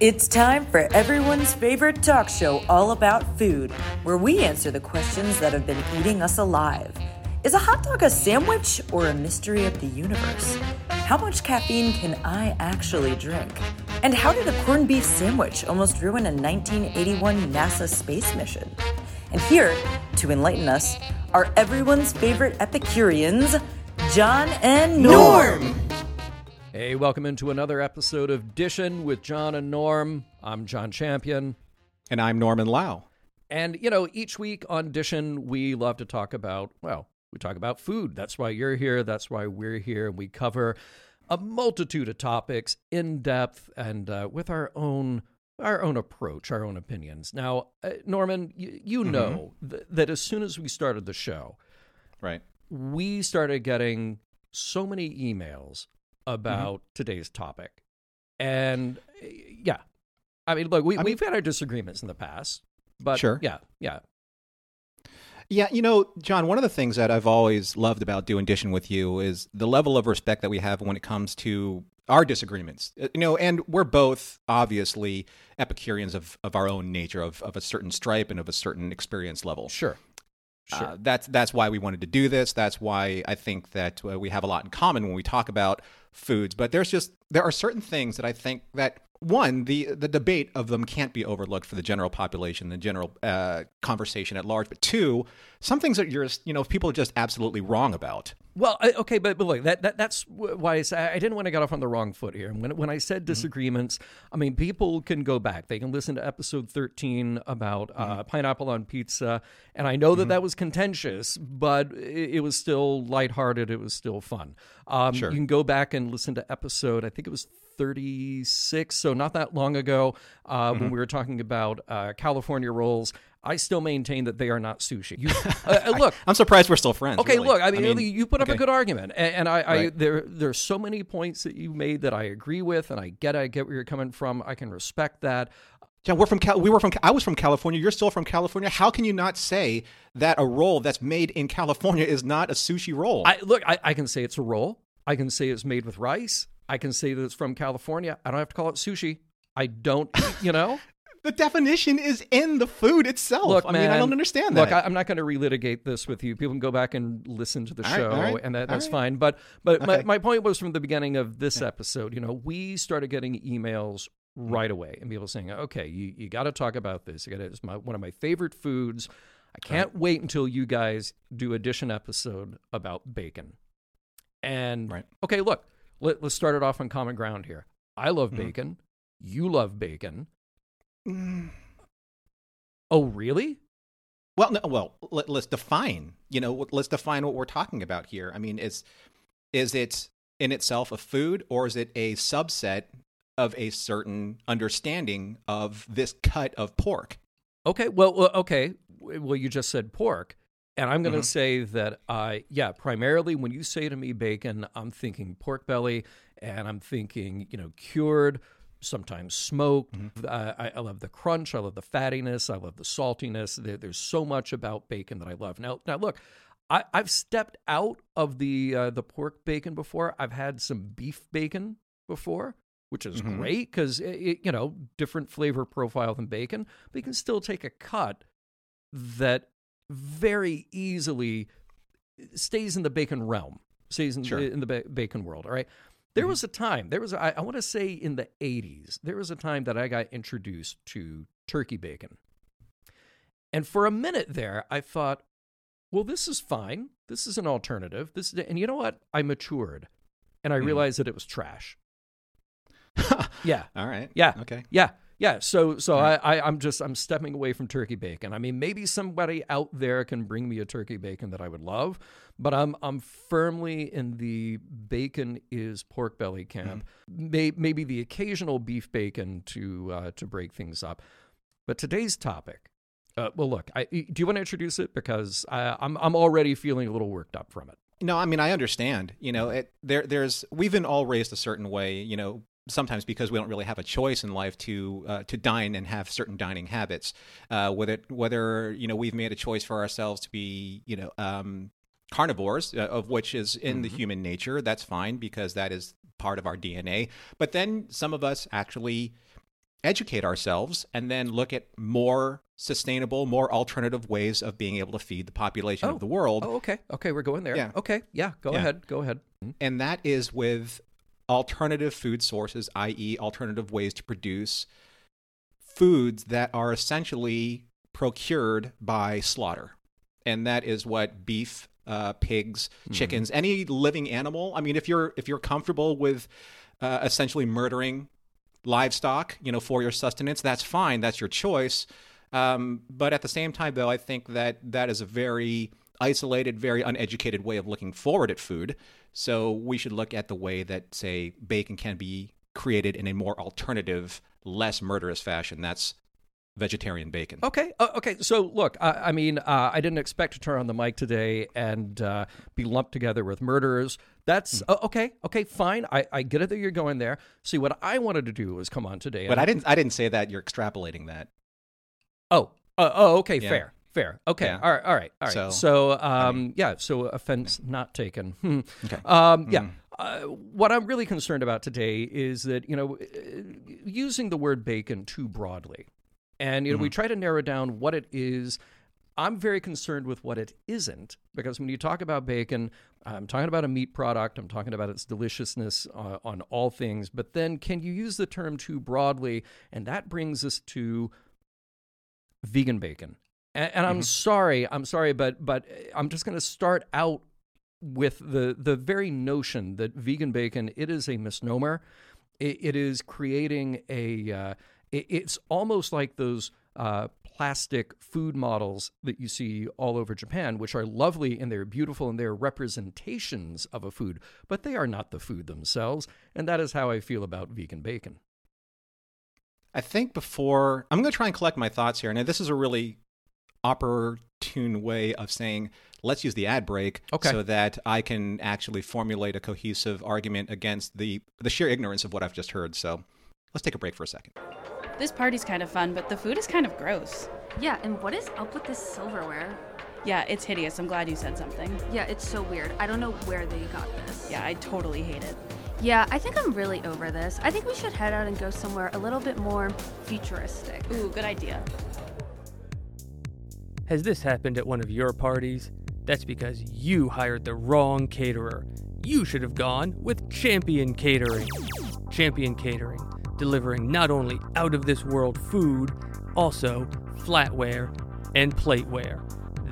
It's time for everyone's favorite talk show all about food, where we answer the questions that have been eating us alive. Is a hot dog a sandwich or a mystery of the universe? How much caffeine can I actually drink? And how did a corned beef sandwich almost ruin a 1981 NASA space mission? And here, to enlighten us, are everyone's favorite Epicureans, John and Norm. Hey, welcome into another episode of Dishin with John and Norm. I'm John Champion. And I'm Norman Lau. And, you know, each week on Dishin, we love to talk about, well, we talk about food. That's why you're here. That's why we're here. And we cover a multitude of topics in depth and uh, with our own our own approach, our own opinions. Now, uh, Norman, you, you Mm-hmm. know th- that as soon as we started the show, Right. we started getting so many emails Mm-hmm. about today's topic. And uh, yeah, I mean, look, we, I mean- we've had our disagreements in the past, but Sure. yeah, yeah. Yeah, you know, John, one of the things that I've always loved about doing Dishin with you is the level of respect that we have when it comes to our disagreements. Uh, You know, and we're both obviously Epicureans of, of our own nature, of, of a certain stripe and of a certain experience level. Sure. Sure. Uh, that's that's why we wanted to do this. That's why I think that uh, we have a lot in common when we talk about foods. But there's just there are certain things that I think that one the the debate of them can't be overlooked for the general population, the general uh, conversation at large. But two, some things that you're you know people are just absolutely wrong about. Well, I, okay, but, but look, that, that that's why I, say, I didn't want to get off on the wrong foot here. When when I said disagreements, I mean people can go back; they can listen to episode thirteen about uh, pineapple on pizza, and I know that that was contentious, but it, it was still lighthearted. It was still fun. Um, Sure. You can go back and listen to episode. I think it was 36 so not that long ago uh, when we were talking about uh, california rolls i still maintain that they are not sushi you, uh, uh, look I'm surprised we're still friends. Okay, really. look, I mean, you put up a good argument, and, and I, I Right. there are so many points that you made that I agree with, and I get, I get where you're coming from. I can respect that. John, we're from Cal- we were from I was from California. You're still from California. How can you not say that a roll that's made in California is not a sushi roll? I look, I, I can say it's a roll. I can say it's made with rice. I can say that it's from California. I don't have to call it sushi. I don't, you know. The definition is in the food itself. Look, I man, mean, I don't understand that. Look, I, I'm not going to relitigate this with you. People can go back and listen to the All right, show, all right, and that, that's right. fine. But but my, Okay. my point was from the beginning of this episode. You know, we started getting emails right away, and people saying, "Okay, you, you got to talk about this. You got it's my one of my favorite foods. I can't wait until you guys do a Dishin episode about bacon." And Right. okay, look, let, let's start it off on common ground here. I love Mm-hmm. bacon. You love bacon. Mm, Oh, really? well, no, well, let, let's define. You know, let's define what we're talking about here. I mean, is is it in itself a food, or is it a subset of a certain understanding of this cut of pork? Okay, well, well, okay. Well, you just said pork, and I'm going to Mhm. say that, I, yeah, primarily when you say to me bacon, I'm thinking pork belly, and I'm thinking, you know, cured, sometimes smoked. Uh, I, I love the crunch. I love the fattiness. I love the saltiness. There, there's so much about bacon that I love. Now, now look. I, I've stepped out of the uh, the pork bacon before. I've had some beef bacon before, which is Mhm. great because it you know different flavor profile than bacon, but you can still take a cut that very easily stays in the bacon realm, stays in, Sure. in the ba- bacon world. All right. There was a time, there was, I want to say in the 80s, there was a time that I got introduced to turkey bacon. And for a minute there, I thought, well, this is fine. This is an alternative. This is, and you know what? I matured and I Mhm. realized that it was trash. Yeah. All right. Yeah. Okay. Yeah, yeah. So, so Right. I, I, I'm just, I'm stepping away from turkey bacon. I mean, maybe somebody out there can bring me a turkey bacon that I would love, but I'm, I'm firmly in the bacon is pork belly camp. May, maybe the occasional beef bacon to, uh, to break things up. But today's topic. Uh, well, look. I, do you want to introduce it because I, I'm, I'm already feeling a little worked up from it. No, I mean I understand. You know, it, there there's we've been all raised a certain way. You know, sometimes because we don't really have a choice in life to uh, to dine and have certain dining habits. Uh, whether whether you know we've made a choice for ourselves to be you know um, carnivores, uh, of which is in the human nature. That's fine because that is part of our DNA. But then some of us actually educate ourselves and then look at more sustainable, more alternative ways of being able to feed the population Oh. of the world. Oh, okay. Okay, we're going there. Yeah. Okay. Yeah, go Yeah. ahead. Go ahead. Mhm. And that is with alternative food sources, i.e., alternative ways to produce foods that are essentially procured by slaughter. And that is what beef, uh, pigs, chickens, any living animal. I mean, if you're if you're comfortable with uh, essentially murdering livestock, you know, for your sustenance, that's fine. That's your choice. Um, but at the same time, though, I think that that is a very isolated, very uneducated way of looking forward at food. So we should look at the way that, say, bacon can be created in a more alternative, less murderous fashion. That's vegetarian bacon. Okay. Uh, okay. So look, I, I mean, uh, I didn't expect to turn on the mic today and uh, be lumped together with murderers. That's uh, okay. Okay. Fine. I, I get it that you're going there. See, what I wanted to do was come on today. But I didn't. I didn't say that. You're extrapolating that. Oh. Uh, oh. Okay. Yeah. Fair. Fair. Okay. Yeah. All right. All right. All right. So, So, um, yeah. So offense not taken. Hmm. Okay. Um, yeah. Uh, what I'm really concerned about today is that you know uh, using the word bacon too broadly, and you know we try to narrow down what it is. I'm very concerned with what it isn't because when you talk about bacon, I'm talking about a meat product. I'm talking about its deliciousness uh, on all things. But then, can you use the term too broadly? And that brings us to vegan bacon. And, and I'm sorry, I'm sorry, but but I'm just going to start out with the the very notion that vegan bacon it is a misnomer. It, it is creating a. Uh, it, it's almost like those. Uh, plastic food models that you see all over Japan, which are lovely and they're beautiful and they're representations of a food, but they are not the food themselves. And that is how I feel about vegan bacon. I think before I'm going to try and collect my thoughts here. Now, this is a really opportune way of saying let's use the ad break Okay. so that I can actually formulate a cohesive argument against the the sheer ignorance of what I've just heard. So let's take a break for a second. This party's kind of fun, but the food is kind of gross. Yeah, and what is up with this silverware? Yeah, it's hideous. I'm glad you said something. Yeah, it's so weird. I don't know where they got this. Yeah, I totally hate it. Yeah, I think I'm really over this. I think we should head out and go somewhere a little bit more futuristic. Ooh, good idea. Has this happened at one of your parties? That's because you hired the wrong caterer. You should have gone with Champion Catering. Champion Catering, delivering not only out of this world food, also flatware and plateware.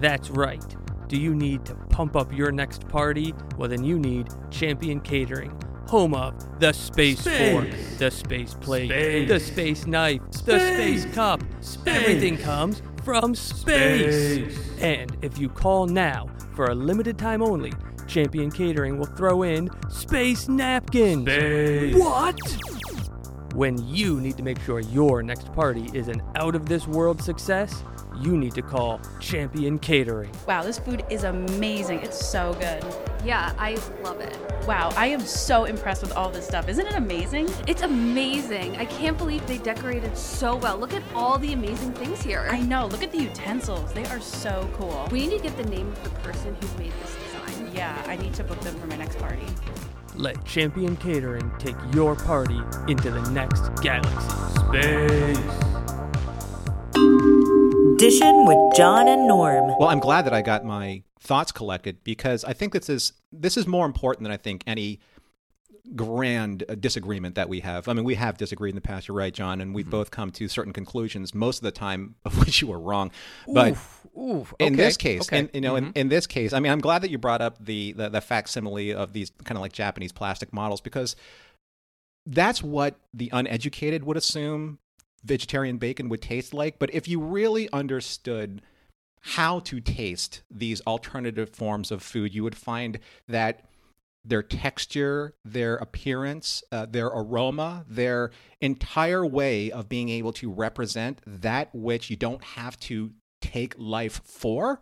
That's right. Do you need to pump up your next party? Well, then you need Champion Catering, home of the Space, Fork, the Space Plate, the Space Knife, the Space Cup. Everything comes from space. And if you call now for a limited time only, Champion Catering will throw in space napkins. What? When you need to make sure your next party is an out of this world success, you need to call Champion Catering. Wow, this food is amazing. It's so good. Yeah, I love it. Wow, I am so impressed with all this stuff. Isn't it amazing? It's amazing. I can't believe they decorated so well. Look at all the amazing things here. I know. Look at the utensils. They are so cool. we need to get the name of the person who made this design. Yeah, I need to book them for my next party. Let Champion Catering take your party into the next galaxy. Space. Dishing with John and Norm. Well, I'm glad that I got my thoughts collected because I think this is this is more important than I think any grand uh, disagreement that we have. I mean, we have disagreed in the past. You're right, John, and we've both come to certain conclusions, most of the time of which you were wrong. But Oof, oof, in this case, okay. in, you know, in, in this case, I mean, I'm glad that you brought up the the, the facsimile of these kind of like Japanese plastic models because that's what the uneducated would assume vegetarian bacon would taste like. But if you really understood how to taste these alternative forms of food, you would find that their texture, their appearance, uh, their aroma, their entire way of being able to represent that which you don't have to take life for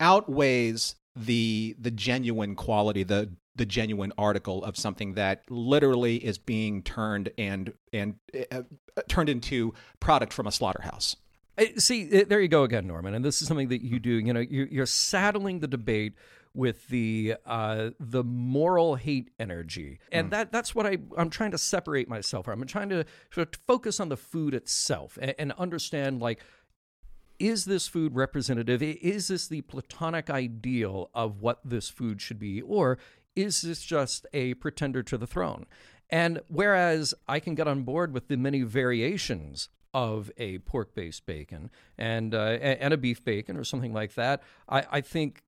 outweighs the the genuine quality the the genuine article of something that literally is being turned and and uh, uh, turned into product from a slaughterhouse See, uh, there you go again, Norman. And this is something that you do. You know, you're, you're saddling the debate with the uh, the moral hate energy, and that that's what I I'm trying to separate myself from. I'm trying to, to focus on the food itself and, and understand like is this food representative? Is this the platonic ideal of what this food should be? Or is this just a pretender to the throne? And whereas I can get on board with the many variations of a pork based bacon and, uh, and a beef bacon or something like that, I, I think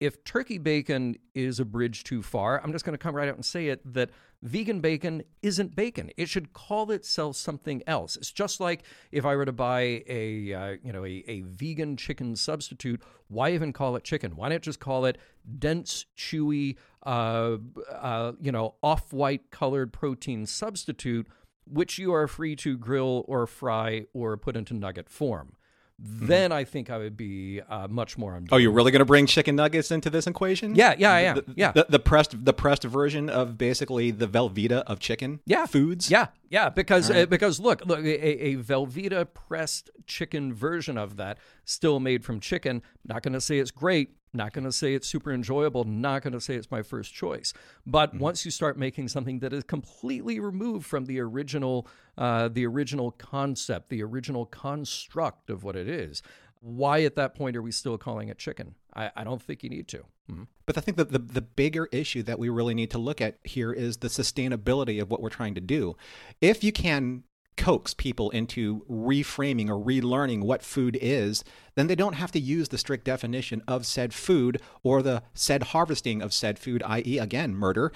if turkey bacon is a bridge too far, I'm just going to come right out and say it that vegan bacon isn't bacon. It should call itself something else. It's just like if I were to buy a uh, you know a, a vegan chicken substitute, why even call it chicken? Why not just call it dense, chewy, uh, uh, you know, off-white colored protein substitute, which you are free to grill or fry or put into nugget form? Then I think I would be uh, much more on. Oh, you're really going to bring chicken nuggets into this equation? Yeah, yeah, I am. The, yeah, the, the pressed the pressed version of basically the Velveeta of chicken. Yeah, foods. Yeah, yeah, because uh, because look, look, a, a Velveeta pressed chicken version of that, still made from chicken. Not going to say it's great, not going to say it's super enjoyable, not going to say it's my first choice. But mm-hmm. once you start making something that is completely removed from the original, uh, the original concept, the original construct of what it is, why at that point are we still calling it chicken? I, I don't think you need to. Mm-hmm. But I think that the, the bigger issue that we really need to look at here is the sustainability of what we're trying to do. If you can coax people into reframing or relearning what food is, then they don't have to use the strict definition of said food or the said harvesting of said food, i.e., again, murder,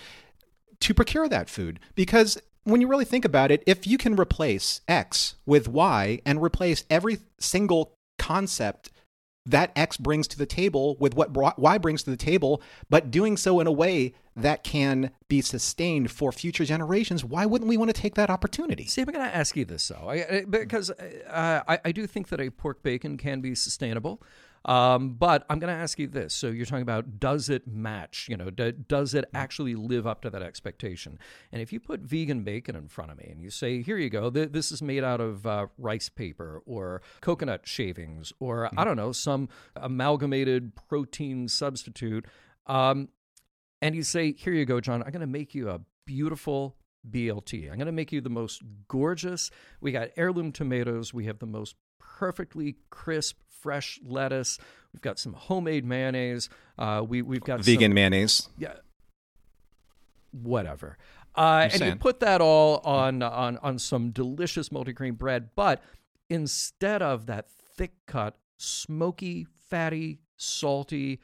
to procure that food. Because when you really think about it, if you can replace X with Y and replace every single concept that X brings to the table with what Y brings to the table, but doing so in a way that can be sustained for future generations, why wouldn't we want to take that opportunity? See, I'm going to ask you this, though, I, because uh, I, I, do think that a pork bacon can be sustainable. Um, but I'm going to ask you this. So you're talking about does it match? You know, do, does it actually live up to that expectation? And if you put vegan bacon in front of me and you say, here you go, th- this is made out of uh, rice paper or coconut shavings or mm-hmm. I don't know, some amalgamated protein substitute. Um, and you say, here you go, John, I'm going to make you a beautiful BLT. I'm going to make you the most gorgeous. We got heirloom tomatoes. We have the most perfectly crisp, fresh lettuce. We've got some homemade mayonnaise. Uh, we we've got vegan some, mayonnaise. Yeah, whatever. Uh, and you put that all on on on some delicious multigrain bread, but instead of that thick cut, smoky, fatty, salty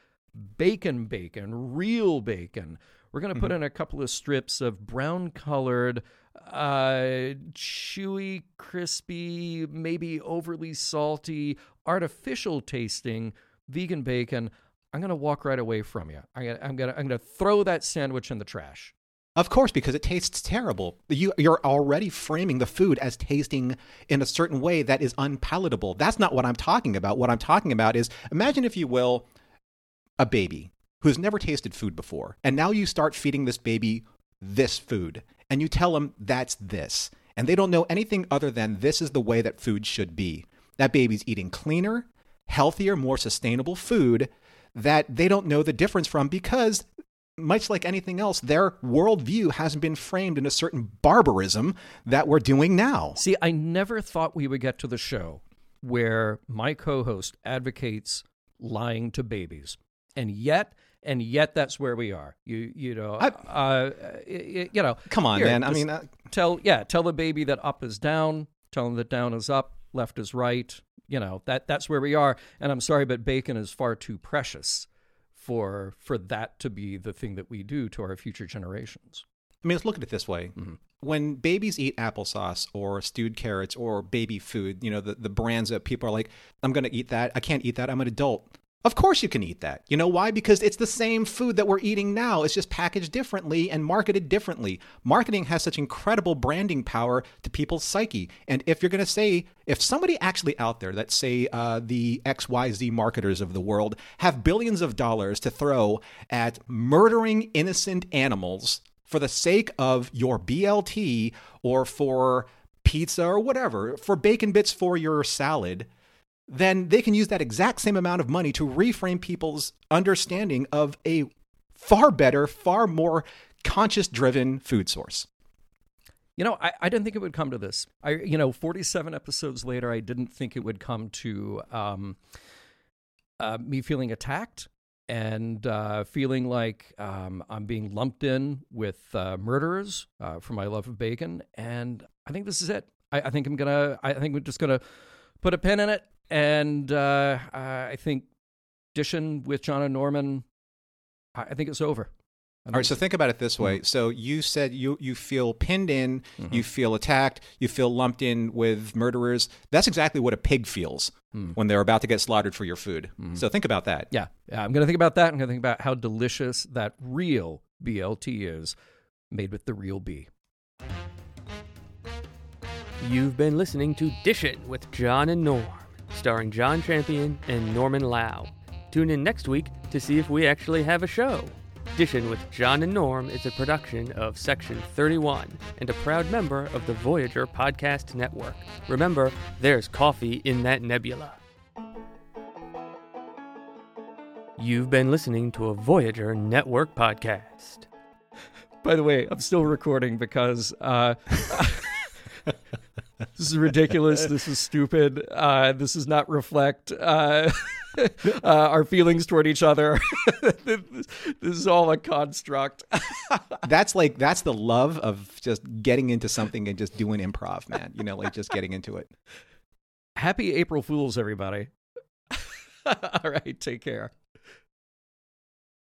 bacon, bacon, real bacon, we're going to put mm-hmm. in a couple of strips of brown colored uh, chewy, crispy, maybe overly salty, artificial tasting vegan bacon, I'm to walk right away from you. I'm to, I'm to, I'm to throw that sandwich in the trash. Of course, because it tastes terrible. You, you're already framing the food as tasting in a certain way that is unpalatable. That's not what I'm talking about. What I'm talking about is imagine, if you will, a baby who's never tasted food before. And now you start feeding this baby this food and you tell them that's this. And they don't know anything other than this is the way that food should be. That baby's eating cleaner, healthier, more sustainable food that they don't know the difference from because, much like anything else, their worldview hasn't been framed in a certain barbarism that we're doing now. See, I never thought we would get to the show where my co host advocates lying to babies. And yet, and yet that's where we are. You you know, I, uh, you, know. Come on, here, man. I mean, uh, tell yeah, tell the baby that up is down. Tell him that down is up, left is right. You know that that's where we are. And I'm sorry, but bacon is far too precious for for that to be the thing that we do to our future generations. I mean, let's look at it this way. Mm-hmm. When babies eat applesauce or stewed carrots or baby food, you know, the, the brands that people are like, I'm going to eat that. I can't eat that. I'm an adult. Of course you can eat that. You know why? Because it's the same food that we're eating now. It's just packaged differently and marketed differently. Marketing has such incredible branding power to people's psyche. And if you're going to say, if somebody actually out there let's say uh, the XYZ marketers of the world have billions of dollars to throw at murdering innocent animals for the sake of your BLT or for pizza or whatever, for bacon bits for your salad – then they can use that exact same amount of money to reframe people's understanding of a far better, far more conscious driven food source. You know, I, I didn't think it would come to this. I, you know, 47 episodes later, I didn't think it would come to um, uh, me feeling attacked and uh, feeling like um, I'm being lumped in with uh, murderers uh, for my love of bacon. And I think this is it. I, I think I'm gonna. I think we're just gonna put a pin in it. And uh, I think dishing with John and Norman. I, I think it's over. All right, so think about it this way. Mm-hmm. So you said you you feel pinned in, you feel attacked, you feel lumped in with murderers. That's exactly what a pig feels Hmm. when they're about to get slaughtered for your food. So think about that. Yeah, yeah. I'm going to think about that. I'm going to think about how delicious that real BLT is, made with the real bee. You've been listening to Dishin' with John and Norm, starring John Champion and Norman Lau. Tune in next week to see if we actually have a show. Dishin' with John and Norm is a production of Section 31 and a proud member of the Voyager Podcast Network. Remember, there's coffee in that nebula. You've been listening to a Voyager Network podcast. By the way, I'm still recording because uh, this is ridiculous. This is stupid. Uh, this does not reflect uh, uh, our feelings toward each other. this is all a construct. That's like that's the love of just getting into something and just doing improv, man. You know, like just getting into it. Happy April Fools, everybody. all right, take care.